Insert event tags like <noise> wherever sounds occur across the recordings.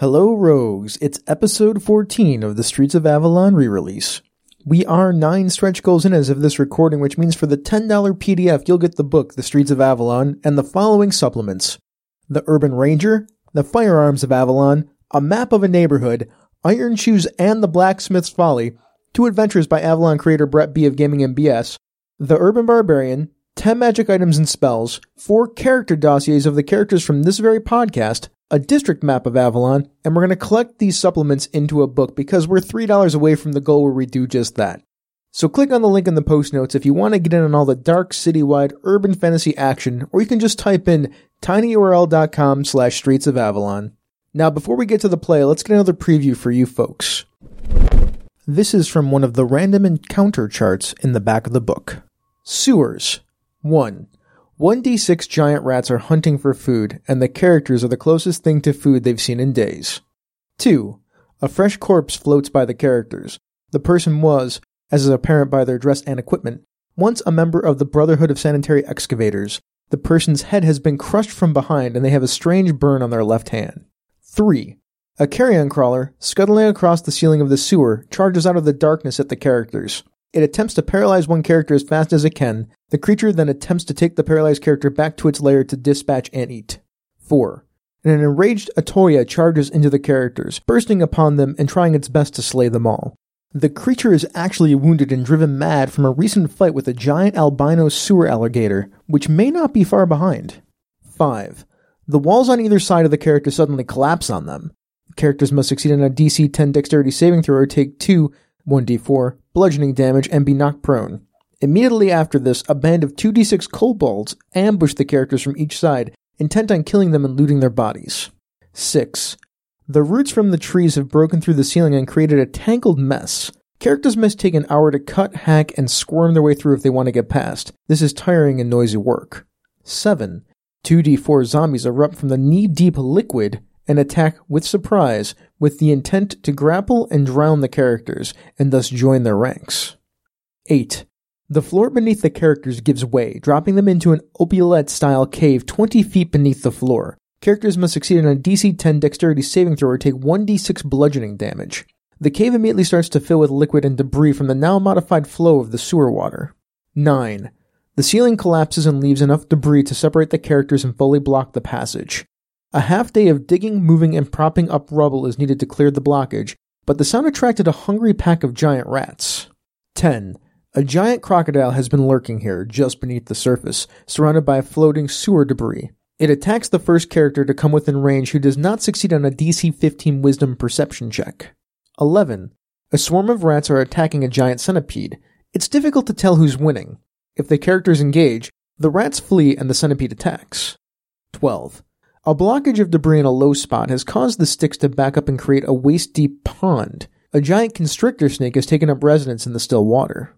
Hello, Rogues. It's episode 14 of the Streets of Avalon re release. We are nine stretch goals in as of this recording, which means for the $10 PDF, you'll get the book, The Streets of Avalon, and the following supplements The Urban Ranger, The Firearms of Avalon, A Map of a Neighborhood, Iron Shoes and the Blacksmith's Folly, Two Adventures by Avalon creator Brett B. of Gaming MBS, The Urban Barbarian, 10 magic items and spells, 4 character dossiers of the characters from this very podcast, a district map of Avalon, and we're going to collect these supplements into a book because we're $3 away from the goal where we do just that. So click on the link in the post notes if you want to get in on all the dark citywide urban fantasy action, or you can just type in tinyurl.com slash streets of Avalon. Now before we get to the play, let's get another preview for you folks. This is from one of the random encounter charts in the back of the book. Sewers. 1. 1d6 giant rats are hunting for food, and the characters are the closest thing to food they've seen in days. 2. A fresh corpse floats by the characters. The person was, as is apparent by their dress and equipment, once a member of the Brotherhood of Sanitary Excavators. The person's head has been crushed from behind, and they have a strange burn on their left hand. 3. A carrion crawler, scuttling across the ceiling of the sewer, charges out of the darkness at the characters. It attempts to paralyze one character as fast as it can. The creature then attempts to take the paralyzed character back to its lair to dispatch and eat. 4. And an enraged Atoya charges into the characters, bursting upon them and trying its best to slay them all. The creature is actually wounded and driven mad from a recent fight with a giant albino sewer alligator, which may not be far behind. 5. The walls on either side of the character suddenly collapse on them. Characters must succeed on a DC 10 dexterity saving throw or take 2 1d4 bludgeoning damage and be knocked prone. Immediately after this, a band of 2d6 kobolds ambush the characters from each side, intent on killing them and looting their bodies. 6. The roots from the trees have broken through the ceiling and created a tangled mess. Characters must take an hour to cut, hack, and squirm their way through if they want to get past. This is tiring and noisy work. 7. 2d4 zombies erupt from the knee deep liquid and attack with surprise with the intent to grapple and drown the characters and thus join their ranks. 8. The floor beneath the characters gives way, dropping them into an oubliette style cave 20 feet beneath the floor. Characters must succeed on a DC 10 dexterity saving throw or take 1d6 bludgeoning damage. The cave immediately starts to fill with liquid and debris from the now modified flow of the sewer water. 9. The ceiling collapses and leaves enough debris to separate the characters and fully block the passage. A half day of digging, moving, and propping up rubble is needed to clear the blockage, but the sound attracted a hungry pack of giant rats. 10. A giant crocodile has been lurking here, just beneath the surface, surrounded by floating sewer debris. It attacks the first character to come within range who does not succeed on a DC 15 Wisdom Perception check. 11. A swarm of rats are attacking a giant centipede. It's difficult to tell who's winning. If the characters engage, the rats flee and the centipede attacks. 12. A blockage of debris in a low spot has caused the sticks to back up and create a waist deep pond. A giant constrictor snake has taken up residence in the still water.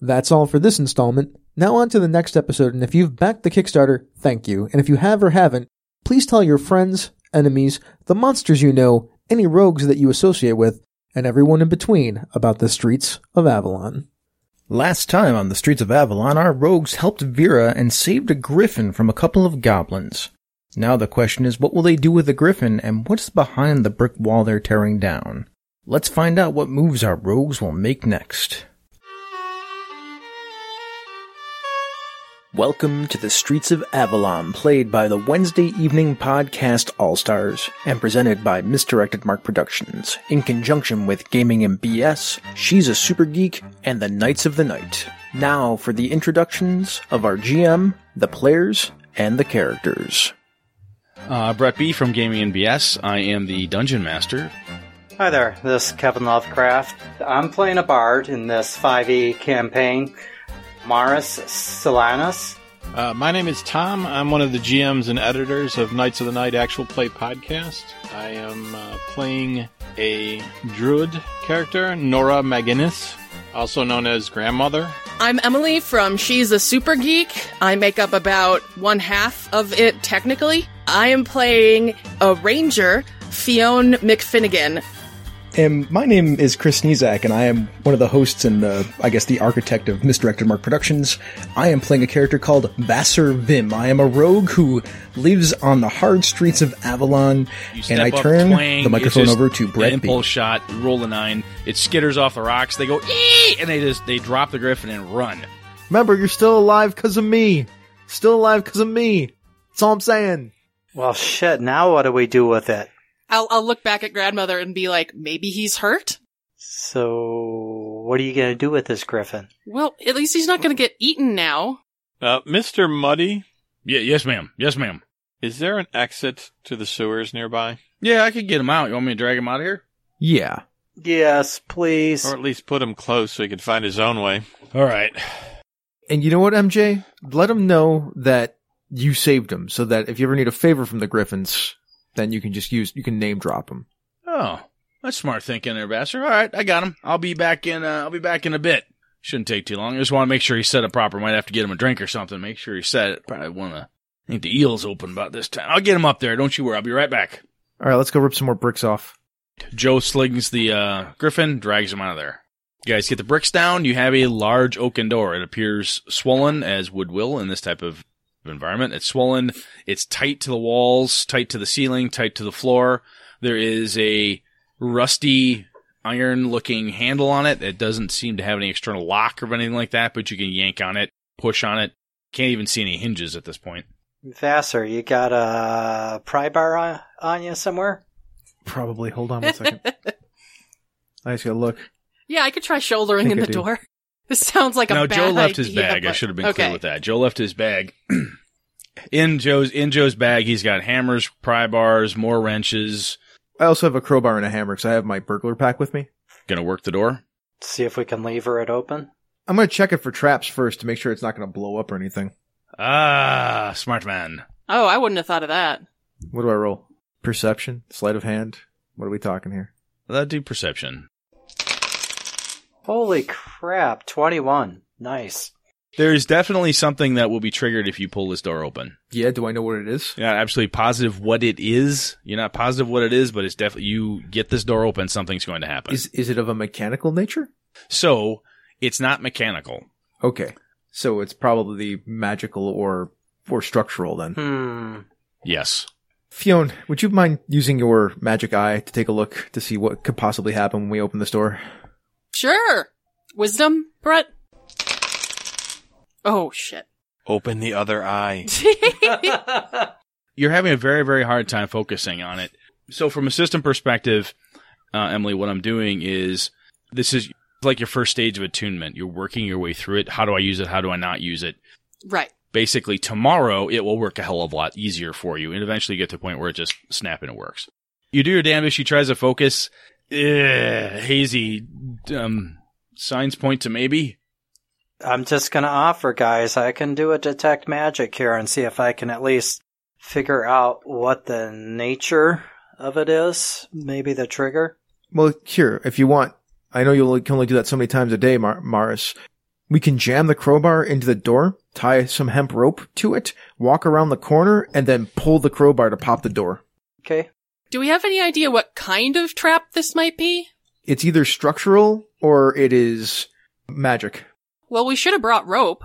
That's all for this installment. Now on to the next episode, and if you've backed the Kickstarter, thank you. And if you have or haven't, please tell your friends, enemies, the monsters you know, any rogues that you associate with, and everyone in between about the streets of Avalon. Last time on the streets of Avalon, our rogues helped Vera and saved a griffin from a couple of goblins. Now the question is, what will they do with the griffin, and what's behind the brick wall they're tearing down? Let's find out what moves our rogues will make next. Welcome to the Streets of Avalon, played by the Wednesday Evening Podcast All Stars, and presented by Misdirected Mark Productions, in conjunction with Gaming and BS, She's a Super Geek, and the Knights of the Night. Now for the introductions of our GM, the players, and the characters. Uh, Brett B from Gaming and BS. I am the Dungeon Master. Hi there, this is Kevin Lovecraft. I'm playing a bard in this 5e campaign. Maris Silanus. Uh, my name is Tom. I'm one of the GMs and editors of Knights of the Night Actual Play podcast. I am uh, playing a druid character, Nora McGinnis, also known as Grandmother. I'm Emily from She's a Super Geek. I make up about one half of it technically. I am playing a ranger, Fionn McFinnigan. And my name is Chris Nizak, and I am one of the hosts and, uh, I guess, the architect of Misdirected Mark Productions. I am playing a character called Vassar Vim. I am a rogue who lives on the hard streets of Avalon, and I up, turn twang, the microphone over to Brett an B. shot, roll a nine. It skitters off the rocks. They go ee, and they just they drop the griffin and run. Remember, you're still alive because of me. Still alive because of me. That's all I'm saying. Well, shit, now what do we do with it? I'll, I'll look back at grandmother and be like, maybe he's hurt? So, what are you going to do with this griffin? Well, at least he's not going to get eaten now. Uh, Mr. Muddy, Yeah, yes, ma'am. Yes, ma'am. is there an exit to the sewers nearby? Yeah, I could get him out. You want me to drag him out of here? Yeah. Yes, please. Or at least put him close so he can find his own way. All right. And you know what, MJ? Let him know that you saved him so that if you ever need a favor from the Griffins, then you can just use, you can name drop them. Oh, that's smart thinking there, Vassar. All right, I got him. I'll be back in. Uh, I'll be back in a bit. Shouldn't take too long. I just want to make sure he's set up proper. Might have to get him a drink or something. Make sure he's set. Probably want to. I think the eel's open about this time. I'll get him up there. Don't you worry. I'll be right back. All right, let's go rip some more bricks off. Joe slings the uh, griffin, drags him out of there. You guys get the bricks down. You have a large oaken door. It appears swollen, as wood will in this type of environment. It's swollen. It's tight to the walls, tight to the ceiling, tight to the floor. There is a rusty iron looking handle on it. It doesn't seem to have any external lock or anything like that, but you can yank on it, push on it. Can't even see any hinges at this point. Vassar, you got a pry bar on, on you somewhere? Probably. Hold on one second. <laughs> I just gotta look. Yeah, I could try shouldering Think in I the do. door. This sounds like a no, bad Joe left his idea, bag. I should have been okay. clear with that. Joe left his bag. <clears throat> in Joe's in Joe's bag, he's got hammers, pry bars, more wrenches. I also have a crowbar and a hammer because I have my burglar pack with me. Gonna work the door. See if we can lever it open. I'm gonna check it for traps first to make sure it's not gonna blow up or anything. Ah, smart man. Oh, I wouldn't have thought of that. What do I roll? Perception? Sleight of hand? What are we talking here? That do perception. Holy crap, 21. Nice. There's definitely something that will be triggered if you pull this door open. Yeah, do I know what it is? You're absolutely positive what it is. You're not positive what it is, but it's definitely you get this door open, something's going to happen. Is is it of a mechanical nature? so it's not mechanical. Okay. So it's probably magical or or structural then. Hmm. Yes. Fionn, would you mind using your magic eye to take a look to see what could possibly happen when we open this door? Sure. Wisdom, Brett? Oh, shit. Open the other eye. <laughs> <laughs> you're having a very very hard time focusing on it so from a system perspective uh, emily what i'm doing is this is like your first stage of attunement you're working your way through it how do i use it how do i not use it right. basically tomorrow it will work a hell of a lot easier for you and eventually get to a point where it just snap and it works you do your damnedest she tries to focus Ugh, hazy um signs point to maybe I'm just gonna offer, guys, I can do a detect magic here and see if I can at least figure out what the nature of it is. Maybe the trigger. Well, here, if you want, I know you can only do that so many times a day, Mar- Maris. We can jam the crowbar into the door, tie some hemp rope to it, walk around the corner, and then pull the crowbar to pop the door. Okay. Do we have any idea what kind of trap this might be? It's either structural or it is magic. Well, we should have brought rope.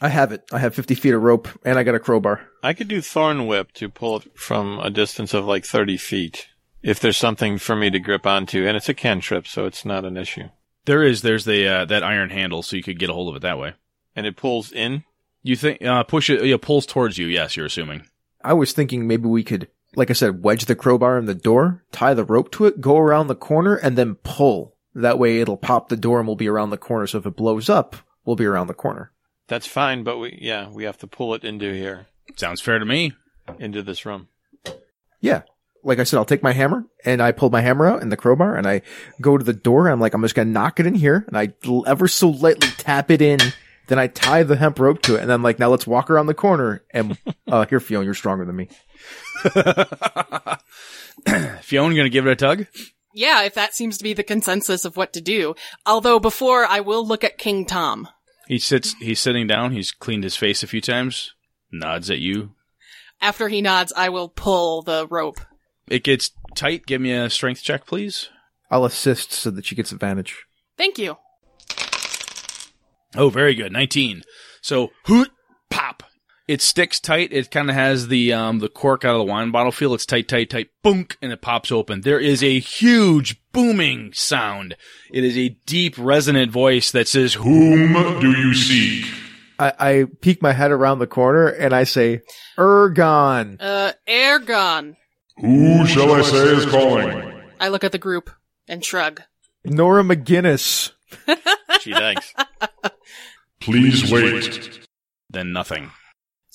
I have it. I have 50 feet of rope, and I got a crowbar. I could do Thorn Whip to pull it from a distance of like 30 feet. If there's something for me to grip onto, and it's a cantrip, so it's not an issue. there is there's the uh, that iron handle so you could get a hold of it that way And it pulls in. you think uh push it it pulls towards you yes you're assuming I was thinking maybe we could, like I said, wedge the crowbar in the door, tie the rope to it, go around the corner, and then pull. That way it'll pop the door and we'll be around the corner. So if it blows up, we'll be around the corner. That's fine, but we yeah we have to pull it into here, sounds fair to me into this room. Yeah. Like I said, I'll take my hammer and I pull my hammer out and the crowbar and I go to the door. I'm like, I'm just going to knock it in here and I ever so lightly tap it in. Then I tie the hemp rope to it and I'm like, now let's walk around the corner and, <laughs> uh, here, Fiona, you're stronger than me. <laughs> Fiona gonna give it a tug Yeah, if that seems to be the consensus of what to do. Although before I will look at King Tom. He sits. He's sitting down. He's cleaned his face a few times. Nods at you. After he nods, I will pull the rope. It gets tight. Give me a strength check, please. I'll assist so that she gets advantage. Thank you. Oh, very good. 19. So, hoot, pop. It sticks tight. It kind of has the, um, the cork out of the wine bottle feel. It's tight, tight, tight, boonk, and it pops open. There is a huge booming sound. It is a deep, resonant voice that says, Whom do you seek? I, I peek my head around the corner and I say, Urgon. Uh, air gun. Who shall I say is calling? I look at the group and shrug. Nora McGinnis. she thanks. <laughs> Please wait. then nothing.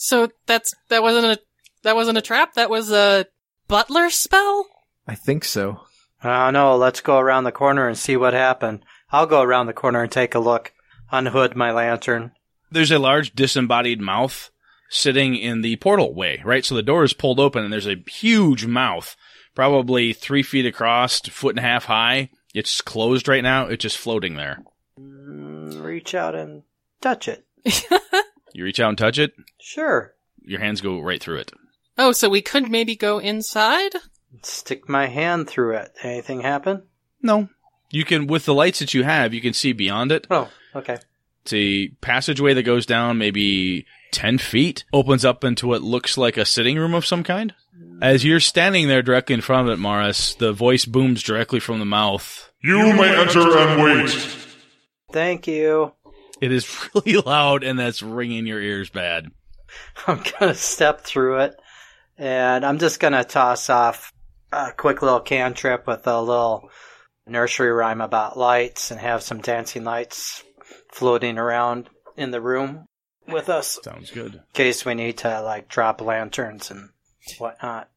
So that's that wasn't a that wasn't a trap. That was a butler spell. I think so. I don't know. Let's go around the corner and see what happened. I'll go around the corner and take a look. Unhood my lantern. There's a large disembodied mouth sitting in the portal way, right? So the door is pulled open and there's a huge mouth, probably three feet across, foot and a half high. It's closed right now. It's just floating there. Mm, Reach out and touch it. <laughs> You reach out and touch it. Sure. Your hands go right through it. Oh, so we could maybe go inside? Stick my hand through it. Anything happen? No. You can, with the lights that you have, you can see beyond it. Oh, okay. It's a passageway that goes down maybe 10 feet, opens up into what looks like a sitting room of some kind. As you're standing there directly in front of it, Morris, the voice booms directly from the mouth. You may enter and wait. Thank you. It is <laughs> really loud and that's ringing your ears bad. I'm gonna step through it, and I'm just gonna toss off a quick little cantrip with a little nursery rhyme about lights, and have some dancing lights floating around in the room with us Sounds good. in case we need to like drop lanterns and whatnot.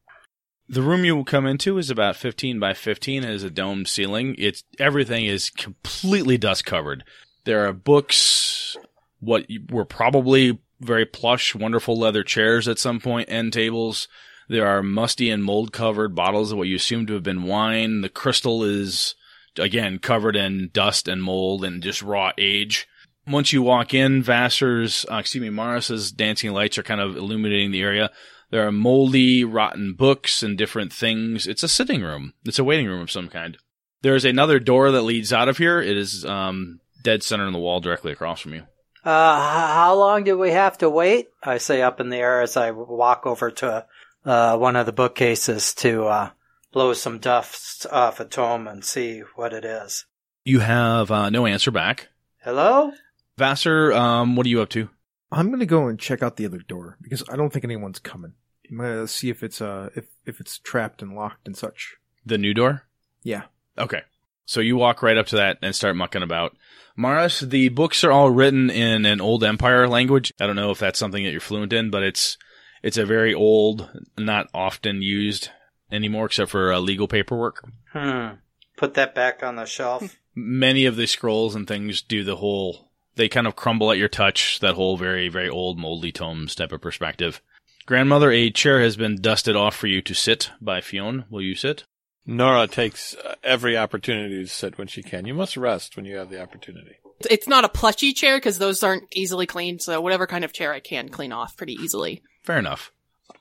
The room you will come into is about 15 by 15. It has a domed ceiling. It's everything is completely dust covered. There are books, what were probably very plush, wonderful leather chairs at some point, end tables. There are musty and mold covered bottles of what you assume to have been wine. The crystal is again covered in dust and mold and just raw age. Once you walk in, Vassar's, uh, excuse me, Morris's dancing lights are kind of illuminating the area. There are moldy, rotten books and different things. It's a sitting room. It's a waiting room of some kind. There is another door that leads out of here. It is um, dead center in the wall directly across from you. Uh, how long do we have to wait? I say up in the air as I walk over to uh, one of the bookcases to uh, blow some dust off a tome and see what it is. You have uh, no answer back. Hello? Vassar, um, what are you up to? I'm gonna go and check out the other door because I don't think anyone's coming. I'm gonna see if it's uh if if it's trapped and locked and such. The new door? Yeah. Okay. So you walk right up to that and start mucking about. Maris, the books are all written in an old empire language. I don't know if that's something that you're fluent in, but it's it's a very old, not often used anymore except for uh, legal paperwork. Hmm. Put that back on the shelf. <laughs> Many of the scrolls and things do the whole they kind of crumble at your touch, that whole very very old moldy tomes type of perspective. Grandmother, a chair has been dusted off for you to sit by Fionn. Will you sit? Nora takes uh, every opportunity to sit when she can. You must rest when you have the opportunity. It's not a plushy chair because those aren't easily cleaned. So whatever kind of chair I can clean off pretty easily. Fair enough.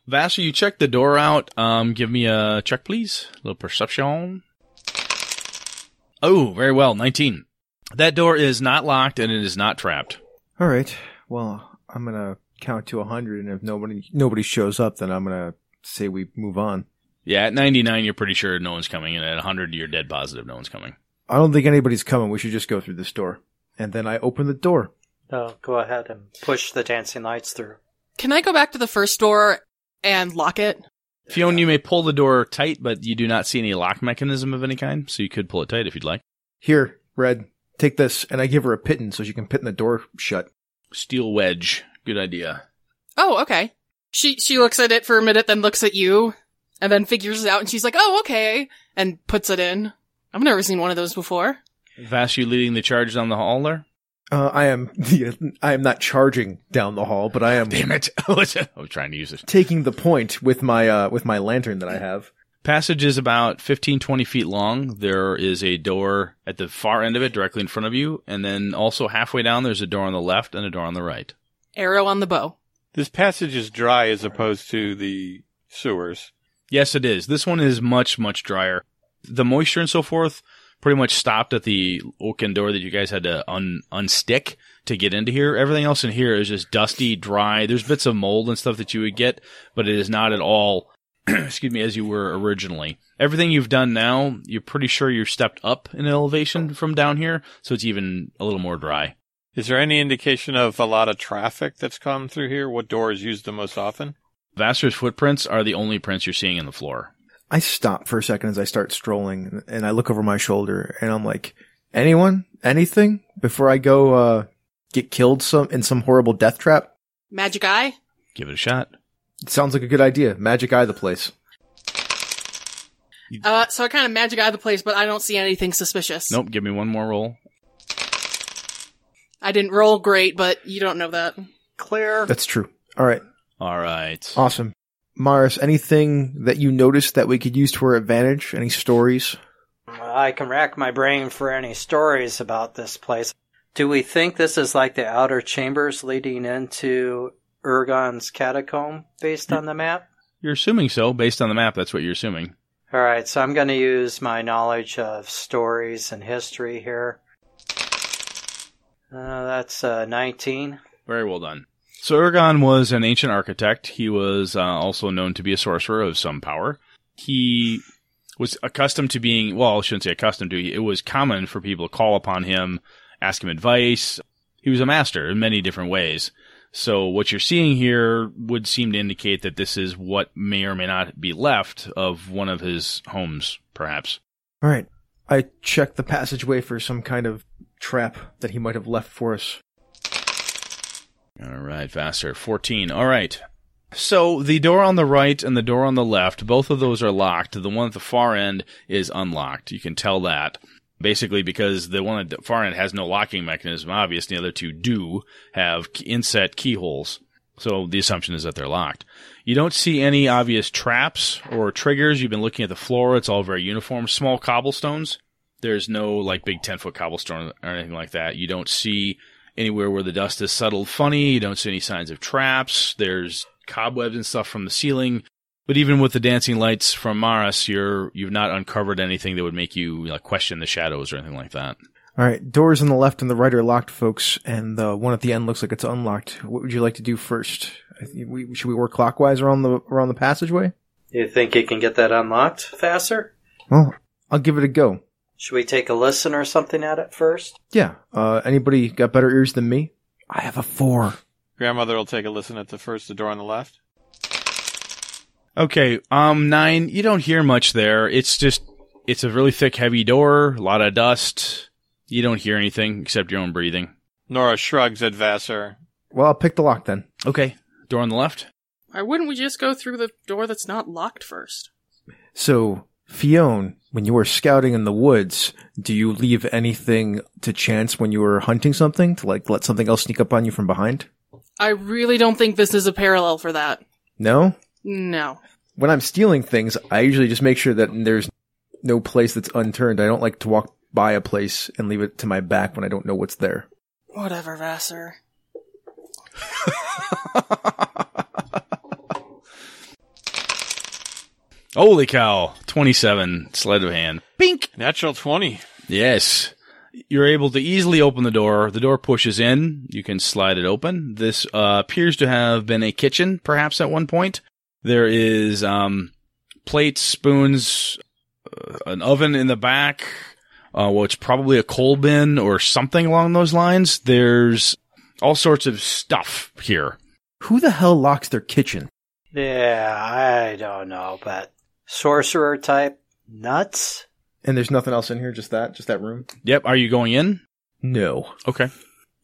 Vassar, you check the door out. Um, give me a check, please. A little perception. Oh, very well. 19. That door is not locked and it is not trapped. All right. Well, I'm gonna count to a hundred, and if nobody nobody shows up, then I'm gonna say we move on. Yeah, at 99, you're pretty sure no one's coming. And at 100, you're dead positive no one's coming. I don't think anybody's coming. We should just go through this door. And then I open the door. Oh, go ahead and push the dancing lights through. Can I go back to the first door and lock it? Fiona, you may pull the door tight, but you do not see any lock mechanism of any kind, so you could pull it tight if you'd like. Here, Red, take this, and I give her a piton so she can piton the door shut. Steel wedge. Good idea. Oh, okay. She she looks at it for a minute, then looks at you, and then figures it out, and she's like, "Oh, okay," and puts it in. I've never seen one of those before. Vass, you leading the charge down the hall there? Uh, I am I am not charging down the hall, but I am Damn it. <laughs> I was trying to use it. taking the point with my uh with my lantern that I have. Passage is about 15, 20 feet long. There is a door at the far end of it, directly in front of you. And then also halfway down, there's a door on the left and a door on the right. Arrow on the bow. This passage is dry as opposed to the sewers. Yes, it is. This one is much, much drier. The moisture and so forth pretty much stopped at the oaken door that you guys had to un- unstick to get into here. Everything else in here is just dusty, dry. There's bits of mold and stuff that you would get, but it is not at all, <clears throat> excuse me, as you were originally. Everything you've done now, you're pretty sure you've stepped up in elevation from down here, so it's even a little more dry. Is there any indication of a lot of traffic that's come through here? What door is used the most often? Vassar's footprints are the only prints you're seeing in the floor. I stop for a second as I start strolling and I look over my shoulder and I'm like, anyone? Anything? Before I go, uh, get killed some, in some horrible death trap? Magic eye? Give it a shot. It sounds like a good idea. Magic eye the place. Uh, so I kind of magic eye the place, but I don't see anything suspicious. Nope, give me one more roll. I didn't roll great, but you don't know that. Claire. That's true. All right. All right. Awesome. Maris, anything that you noticed that we could use to our advantage? Any stories? I can rack my brain for any stories about this place. Do we think this is like the outer chambers leading into Urgon's catacomb based on the map? You're assuming so, based on the map, that's what you're assuming. All right, so I'm going to use my knowledge of stories and history here. Uh, that's uh, 19. Very well done. So Urgon was an ancient architect. He was uh, also known to be a sorcerer of some power. He was accustomed to being, well, I shouldn't say accustomed to, it was common for people to call upon him, ask him advice. He was a master in many different ways. So what you're seeing here would seem to indicate that this is what may or may not be left of one of his homes, perhaps. All right. I check the passageway for some kind of trap that he might have left for us. All right, faster. 14. All right. So the door on the right and the door on the left, both of those are locked. The one at the far end is unlocked. You can tell that. Basically, because the one at the far end has no locking mechanism, obviously, the other two do have inset keyholes. So the assumption is that they're locked. You don't see any obvious traps or triggers. You've been looking at the floor. It's all very uniform. Small cobblestones. There's no like big 10 foot cobblestone or anything like that. You don't see anywhere where the dust is settled funny. You don't see any signs of traps. There's cobwebs and stuff from the ceiling. But even with the dancing lights from Maris, you're you've not uncovered anything that would make you like question the shadows or anything like that. All right. Doors on the left and the right are locked, folks, and the one at the end looks like it's unlocked. What would you like to do first? We, should we work clockwise around the around the passageway? You think you can get that unlocked faster? Well, I'll give it a go. Should we take a listen or something at it first? Yeah. Uh, anybody got better ears than me? I have a four. Grandmother will take a listen at the first, the door on the left. Okay, um, nine. You don't hear much there. It's just it's a really thick, heavy door. A lot of dust. You don't hear anything except your own breathing. Nora shrugs at Vassar. Well, I'll pick the lock then. Okay, door on the left. Why wouldn't we just go through the door that's not locked first? So, Fionn, when you were scouting in the woods, do you leave anything to chance when you were hunting something to like let something else sneak up on you from behind? I really don't think this is a parallel for that. No? No. When I'm stealing things, I usually just make sure that there's no place that's unturned. I don't like to walk by a place and leave it to my back when I don't know what's there. Whatever, Vassar. <laughs> Holy cow! Twenty-seven sleight of hand. Bink. Natural 20. Yes. You're able to easily open the door. The door pushes in. You can slide it open. This uh, appears to have been a kitchen, perhaps at one point. There is um, plates, spoons, uh, an oven in the back, uh, well, it's probably a coal bin or something along those lines. There's all sorts of stuff here. Who the hell locks their kitchen? Yeah, I don't know, but sorcerer type nuts? And there's nothing else in here, just that, just that room? Yep. Are you going in? No. Okay.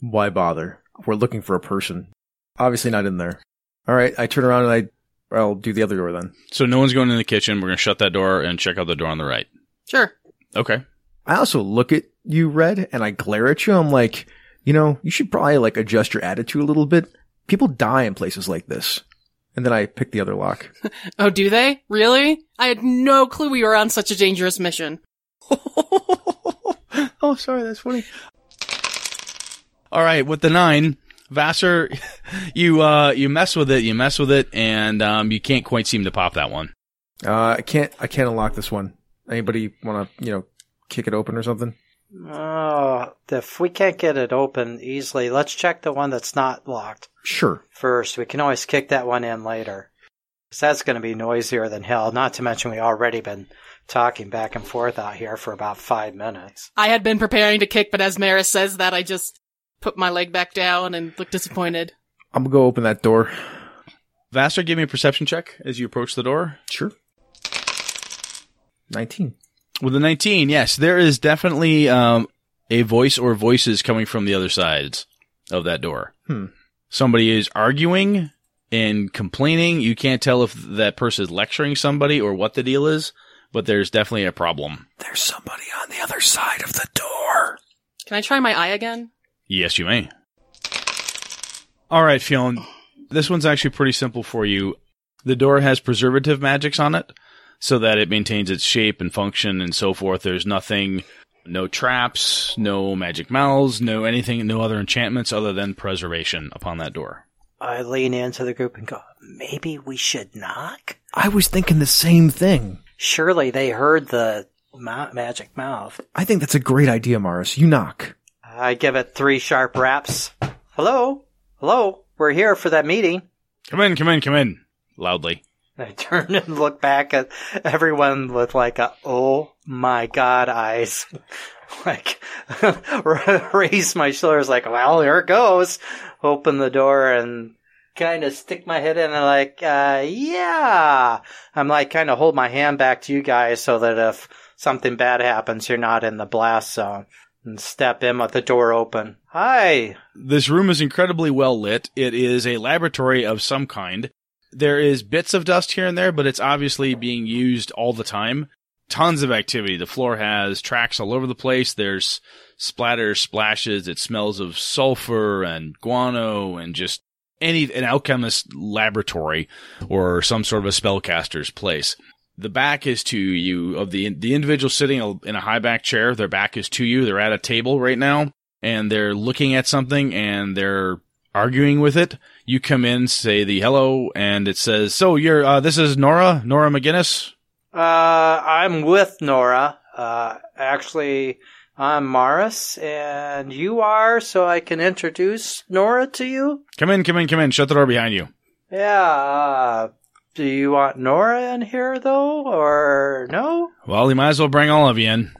Why bother? We're looking for a person. Obviously not in there. All right, I turn around and I I'll do the other door then. So no one's going in the kitchen. We're going to shut that door and check out the door on the right. Sure. Okay. I also look at you, Red, and I glare at you. I'm like, you know, you should probably like adjust your attitude a little bit. People die in places like this. And then I pick the other lock. <laughs> Oh, do they? Really? I had no clue we were on such a dangerous mission. <laughs> oh, sorry, that's funny. All right, with the nine, Vassar, <laughs> you uh you mess with it, you mess with it, and um you can't quite seem to pop that one. Uh, I can't, I can't unlock this one. Anybody want to, you know, kick it open or something? Oh, if we can't get it open easily, let's check the one that's not locked Sure. first. We can always kick that one in later. 'Cause that's going to be noisier than hell. Not to mention we already been talking back and forth out here for about five minutes. I had been preparing to kick, but as Maris says that, I just put my leg back down and look disappointed. <laughs> I'm gonna go open that door. Vassar, give me a perception check as you approach the door. Sure. 19. With the 19, yes, there is definitely um, a voice or voices coming from the other sides of that door. Hmm. Somebody is arguing and complaining. You can't tell if that person is lecturing somebody or what the deal is, but there's definitely a problem. There's somebody on the other side of the door. Can I try my eye again? Yes, you may. All right, Fionn. This one's actually pretty simple for you. The door has preservative magics on it so that it maintains its shape and function and so forth. There's nothing, no traps, no magic mouths, no anything, no other enchantments other than preservation upon that door. I lean into the group and go, maybe we should knock? I was thinking the same thing. Surely they heard the ma- magic mouth. I think that's a great idea, Morris. You knock. I give it three sharp raps. Hello? Hello? We're here for that meeting. Come in, come in, come in. Loudly. I turn and look back at everyone with like a oh my god eyes. <laughs> like <laughs> raise my shoulders like, well, here it goes. Open the door and kind of stick my head in and like, uh, yeah. I'm like kind of hold my hand back to you guys so that if something bad happens, you're not in the blast zone. And step in with the door open. Hi. This room is incredibly well lit. It is a laboratory of some kind. There is bits of dust here and there, but it's obviously being used all the time. Tons of activity. The floor has tracks all over the place. There's splatters, splashes. It smells of sulfur and guano and just any, an alchemist laboratory or some sort of a spellcaster's place. The back is to you of the, the individual sitting in a high back chair. Their back is to you. They're at a table right now and they're looking at something and they're arguing with it. You come in, say the hello, and it says, "So you're uh, this is Nora, Nora McGinnis." Uh, I'm with Nora. Uh, actually, I'm Morris, and you are, so I can introduce Nora to you. Come in, come in, come in. Shut the door behind you. Yeah. Uh, do you want Nora in here though, or no? Well, you might as well bring all of you in.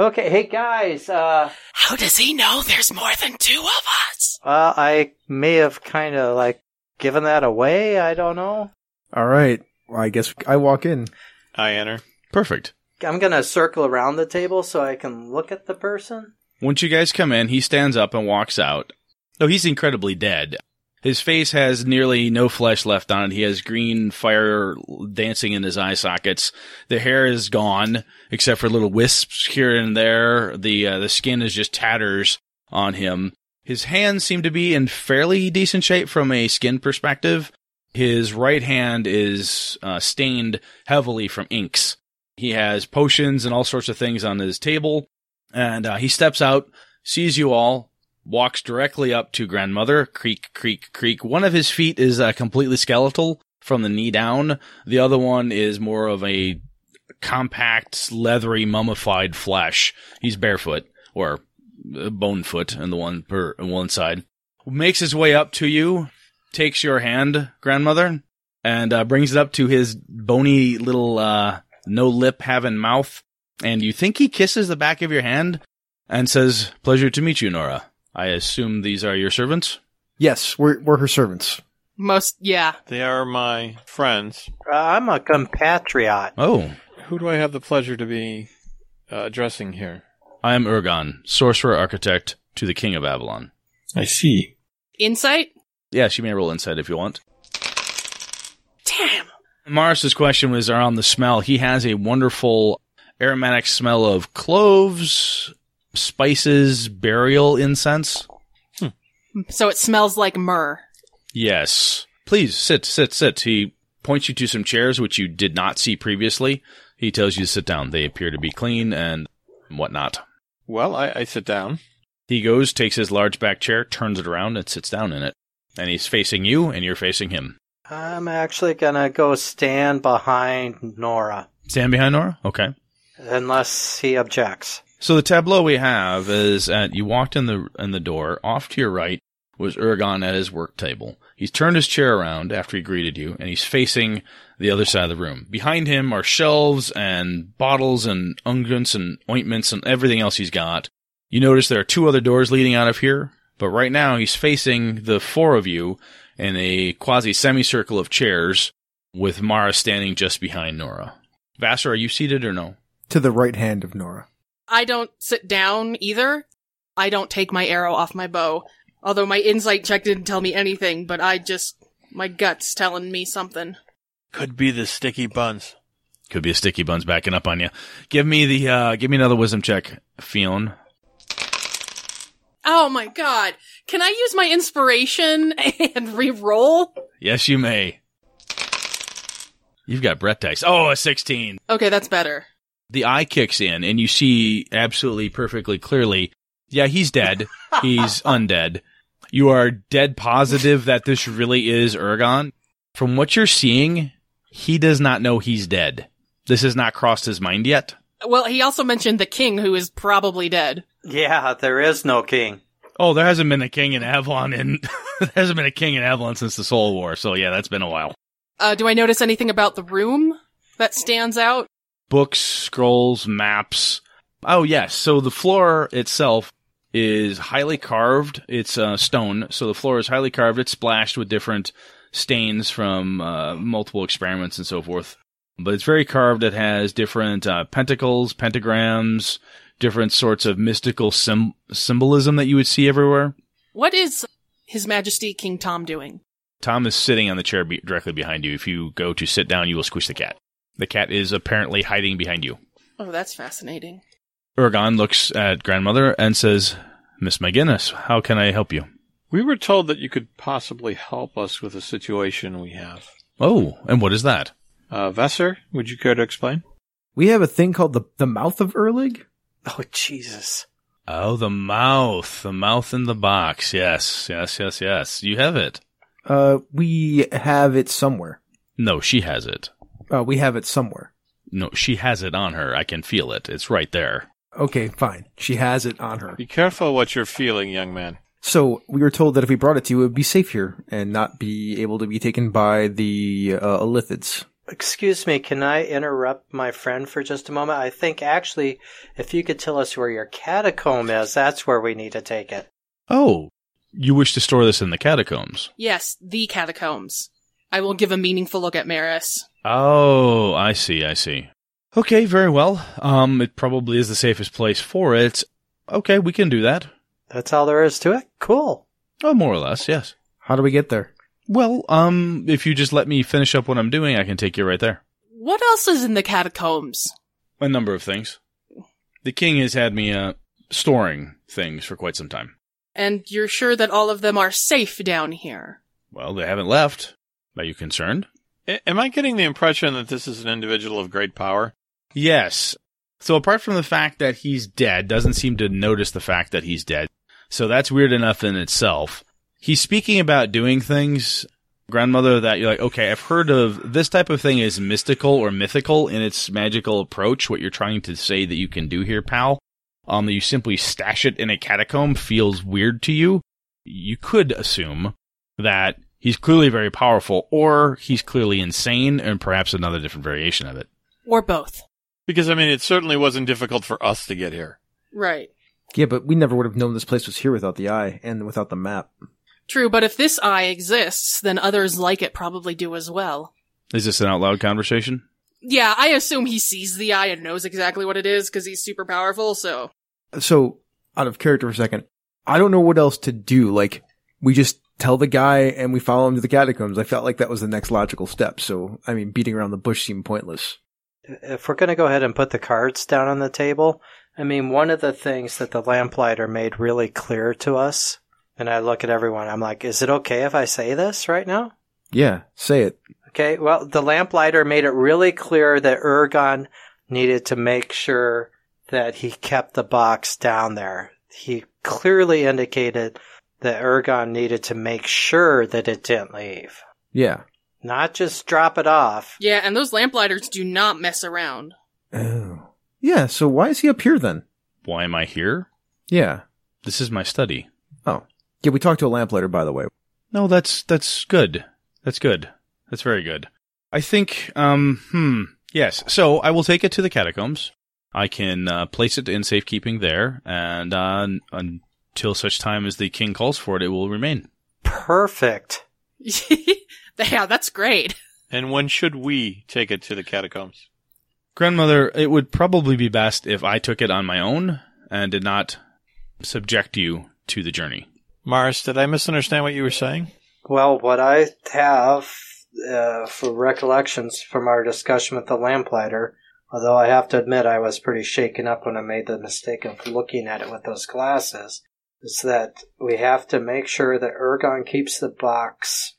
Okay. Hey guys. Uh, How does he know there's more than two of us? Well, I may have kind of like given that away. I don't know. All right. Well, I guess I walk in. I enter. Perfect. I'm gonna circle around the table so I can look at the person. Once you guys come in, he stands up and walks out. Oh, he's incredibly dead. His face has nearly no flesh left on it. He has green fire dancing in his eye sockets. The hair is gone, except for little wisps here and there. The uh, the skin is just tatters on him. His hands seem to be in fairly decent shape from a skin perspective. His right hand is uh, stained heavily from inks. He has potions and all sorts of things on his table, and uh, he steps out, sees you all, walks directly up to grandmother. Creak, creak, creak. One of his feet is uh, completely skeletal from the knee down. The other one is more of a compact, leathery, mummified flesh. He's barefoot or uh, bone foot on the one per one side. Makes his way up to you, takes your hand, grandmother, and uh, brings it up to his bony little uh, no lip having mouth. And you think he kisses the back of your hand and says, "Pleasure to meet you, Nora." I assume these are your servants. Yes, we're we're her servants. Most, yeah. They are my friends. Uh, I'm a compatriot. Oh, Who do I have the pleasure to be uh, addressing here? I am Urgon, sorcerer architect to the King of Avalon. I see. Insight? Yes, you may roll insight if you want. Damn. Morris's question was around the smell. He has a wonderful aromatic smell of cloves, spices, burial incense. Hmm. So it smells like myrrh. Yes. Please sit, sit, sit. He points you to some chairs which you did not see previously. He tells you to sit down. They appear to be clean and whatnot. Well, I, I sit down. He goes, takes his large back chair, turns it around, and sits down in it. And he's facing you, and you're facing him. I'm actually gonna go stand behind Nora, Stand behind Nora? Okay. unless he objects. So the tableau we have is that you walked in the in the door. Off to your right was Urgon at his work table. He's turned his chair around after he greeted you, and he's facing the other side of the room. Behind him are shelves and bottles and unguents and ointments and everything else he's got. You notice there are two other doors leading out of here, but right now he's facing the four of you in a quasi semicircle of chairs with Mara standing just behind Nora. Vassar, are you seated or no? To the right hand of Nora. I don't sit down either. I don't take my arrow off my bow. Although my insight check didn't tell me anything, but I just, my gut's telling me something. Could be the sticky buns. Could be a sticky buns backing up on you. Give me the, uh, give me another wisdom check, Fionn. Oh my god. Can I use my inspiration <laughs> and re-roll? Yes, you may. You've got Brett dice. Oh, a 16. Okay, that's better. The eye kicks in and you see absolutely perfectly clearly. Yeah, he's dead. he's <laughs> undead. You are dead positive that this really is Urgon. From what you're seeing, he does not know he's dead. This has not crossed his mind yet. Well, he also mentioned the king who is probably dead. Yeah, there is no king. Oh, there hasn't been a king in Avalon in <laughs> there hasn't been a king in Avalon since the Soul War. So yeah, that's been a while. Uh, do I notice anything about the room that stands out? Books, scrolls, maps. Oh yes, so the floor itself is highly carved. It's uh, stone, so the floor is highly carved. It's splashed with different stains from uh, multiple experiments and so forth. But it's very carved. It has different uh, pentacles, pentagrams, different sorts of mystical sym- symbolism that you would see everywhere. What is His Majesty King Tom doing? Tom is sitting on the chair be- directly behind you. If you go to sit down, you will squish the cat. The cat is apparently hiding behind you. Oh, that's fascinating. Urgon looks at grandmother and says, Miss McGinnis, how can I help you? We were told that you could possibly help us with a situation we have. Oh, and what is that? Uh, Vassar, would you care to explain? We have a thing called the the mouth of Erlig. Oh, Jesus. Oh, the mouth. The mouth in the box. Yes, yes, yes, yes. You have it. Uh, we have it somewhere. No, she has it. Uh, we have it somewhere. No, she has it on her. I can feel it. It's right there. Okay, fine. She has it on her. Be careful what you're feeling, young man. So we were told that if we brought it to you, it would be safe here and not be able to be taken by the uh, Illithids. Excuse me, can I interrupt my friend for just a moment? I think actually, if you could tell us where your catacomb is, that's where we need to take it. Oh, you wish to store this in the catacombs? Yes, the catacombs. I will give a meaningful look at Maris. Oh, I see, I see. Okay, very well. Um, it probably is the safest place for it. Okay, we can do that. That's all there is to it? Cool. Oh, more or less, yes. How do we get there? Well, um, if you just let me finish up what I'm doing, I can take you right there. What else is in the catacombs? A number of things. The king has had me, uh, storing things for quite some time. And you're sure that all of them are safe down here? Well, they haven't left. Are you concerned? A- am I getting the impression that this is an individual of great power? Yes. So apart from the fact that he's dead, doesn't seem to notice the fact that he's dead. So that's weird enough in itself. He's speaking about doing things, grandmother, that you're like, okay, I've heard of this type of thing is mystical or mythical in its magical approach. What you're trying to say that you can do here, pal, um, that you simply stash it in a catacomb feels weird to you. You could assume that he's clearly very powerful or he's clearly insane and perhaps another different variation of it. Or both? Because, I mean, it certainly wasn't difficult for us to get here. Right. Yeah, but we never would have known this place was here without the eye and without the map. True, but if this eye exists, then others like it probably do as well. Is this an out loud conversation? Yeah, I assume he sees the eye and knows exactly what it is because he's super powerful, so. So, out of character for a second, I don't know what else to do. Like, we just tell the guy and we follow him to the catacombs. I felt like that was the next logical step. So, I mean, beating around the bush seemed pointless. If we're going to go ahead and put the cards down on the table, I mean, one of the things that the lamplighter made really clear to us, and I look at everyone, I'm like, is it okay if I say this right now? Yeah, say it. Okay, well, the lamplighter made it really clear that Urgon needed to make sure that he kept the box down there. He clearly indicated that Urgon needed to make sure that it didn't leave. Yeah. Not just drop it off. Yeah, and those lamplighters do not mess around. Oh. Yeah, so why is he up here then? Why am I here? Yeah. This is my study. Oh. Yeah, we talked to a lamplighter, by the way. No, that's that's good. That's good. That's very good. I think. Um. Hmm. Yes. So I will take it to the catacombs. I can uh, place it in safekeeping there, and uh, until such time as the king calls for it, it will remain. Perfect. <laughs> <laughs> yeah, that's great. And when should we take it to the catacombs? Grandmother, it would probably be best if I took it on my own and did not subject you to the journey. Morris, did I misunderstand what you were saying? Well, what I have uh, for recollections from our discussion with the lamplighter, although I have to admit I was pretty shaken up when I made the mistake of looking at it with those glasses, is that we have to make sure that Urgon keeps the box,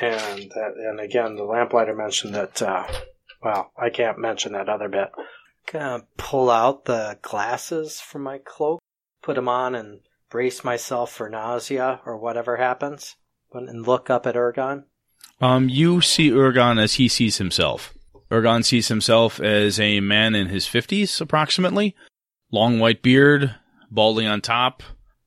and that, and again, the lamplighter mentioned that. Uh, well, I can't mention that other bit. Gonna pull out the glasses from my cloak, put them on, and brace myself for nausea or whatever happens, and look up at Urgon. Um, you see Urgon as he sees himself. Urgon sees himself as a man in his fifties, approximately, long white beard, balding on top,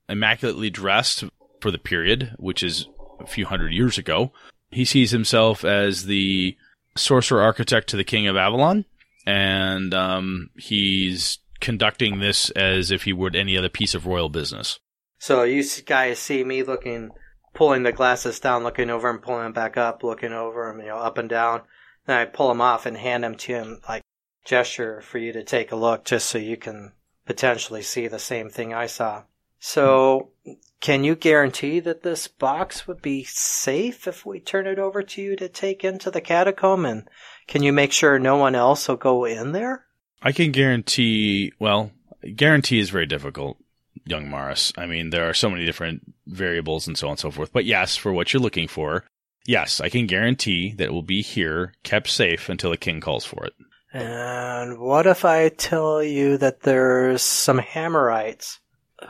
immaculately dressed for the period, which is a few hundred years ago. He sees himself as the sorcerer architect to the king of Avalon, and um, he's conducting this as if he would any other piece of royal business. So you guys see me looking, pulling the glasses down, looking over and pulling them back up, looking over them, you know, up and down. Then I pull them off and hand them to him, like gesture for you to take a look, just so you can potentially see the same thing I saw. So, can you guarantee that this box would be safe if we turn it over to you to take into the catacomb? And can you make sure no one else will go in there? I can guarantee, well, guarantee is very difficult, young Morris. I mean, there are so many different variables and so on and so forth. But yes, for what you're looking for, yes, I can guarantee that it will be here, kept safe until the king calls for it. And what if I tell you that there's some Hammerites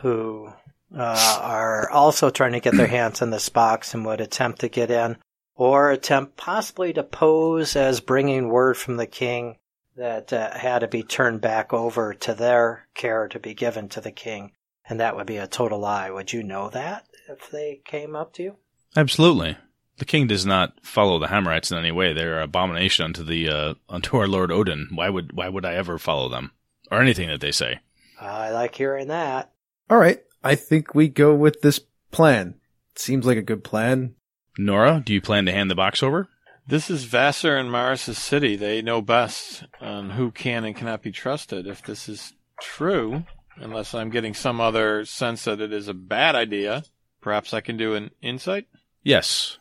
who uh, are also trying to get their hands in this box and would attempt to get in, or attempt possibly to pose as bringing word from the king that uh, had to be turned back over to their care to be given to the king, and that would be a total lie. Would you know that if they came up to you? Absolutely. The king does not follow the Hammerites in any way. They're an abomination unto the uh, unto our Lord Odin. Why would why would I ever follow them or anything that they say? I like hearing that. All right. I think we go with this plan. Seems like a good plan. Nora, do you plan to hand the box over? This is Vassar and Morris's city. They know best on who can and cannot be trusted. If this is true, unless I'm getting some other sense that it is a bad idea, perhaps I can do an insight? Yes.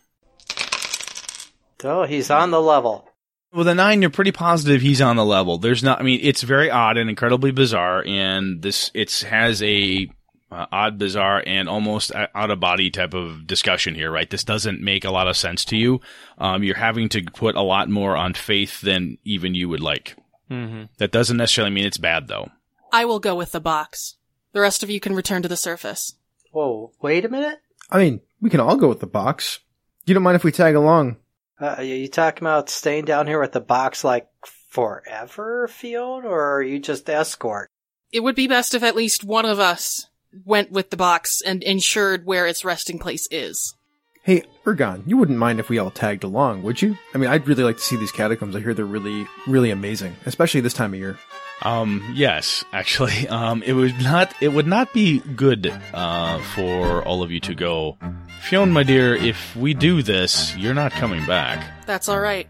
Oh, he's on the level. With a nine, you're pretty positive he's on the level. There's not. I mean, it's very odd and incredibly bizarre, and this it has a uh, odd, bizarre, and almost out of body type of discussion here, right? This doesn't make a lot of sense to you. Um, you're having to put a lot more on faith than even you would like. Mm-hmm. That doesn't necessarily mean it's bad, though. I will go with the box. The rest of you can return to the surface. Whoa, wait a minute. I mean, we can all go with the box. You don't mind if we tag along? Uh, are you talking about staying down here with the box like forever, Field, or are you just escort? It would be best if at least one of us went with the box and ensured where its resting place is. Hey, Urgon, you wouldn't mind if we all tagged along, would you? I mean, I'd really like to see these catacombs. I hear they're really, really amazing, especially this time of year. Um, yes, actually, <laughs> um, it would not, it would not be good, uh, for all of you to go. Fionn, my dear, if we do this, you're not coming back. That's alright.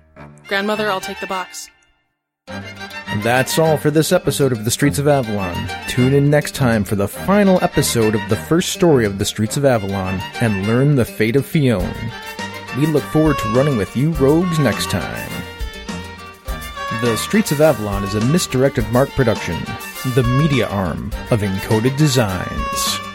Grandmother, I'll take the box. That's all for this episode of The Streets of Avalon. Tune in next time for the final episode of the first story of The Streets of Avalon and learn the fate of Fionn. We look forward to running with you rogues next time. The Streets of Avalon is a misdirected Mark production, the media arm of Encoded Designs.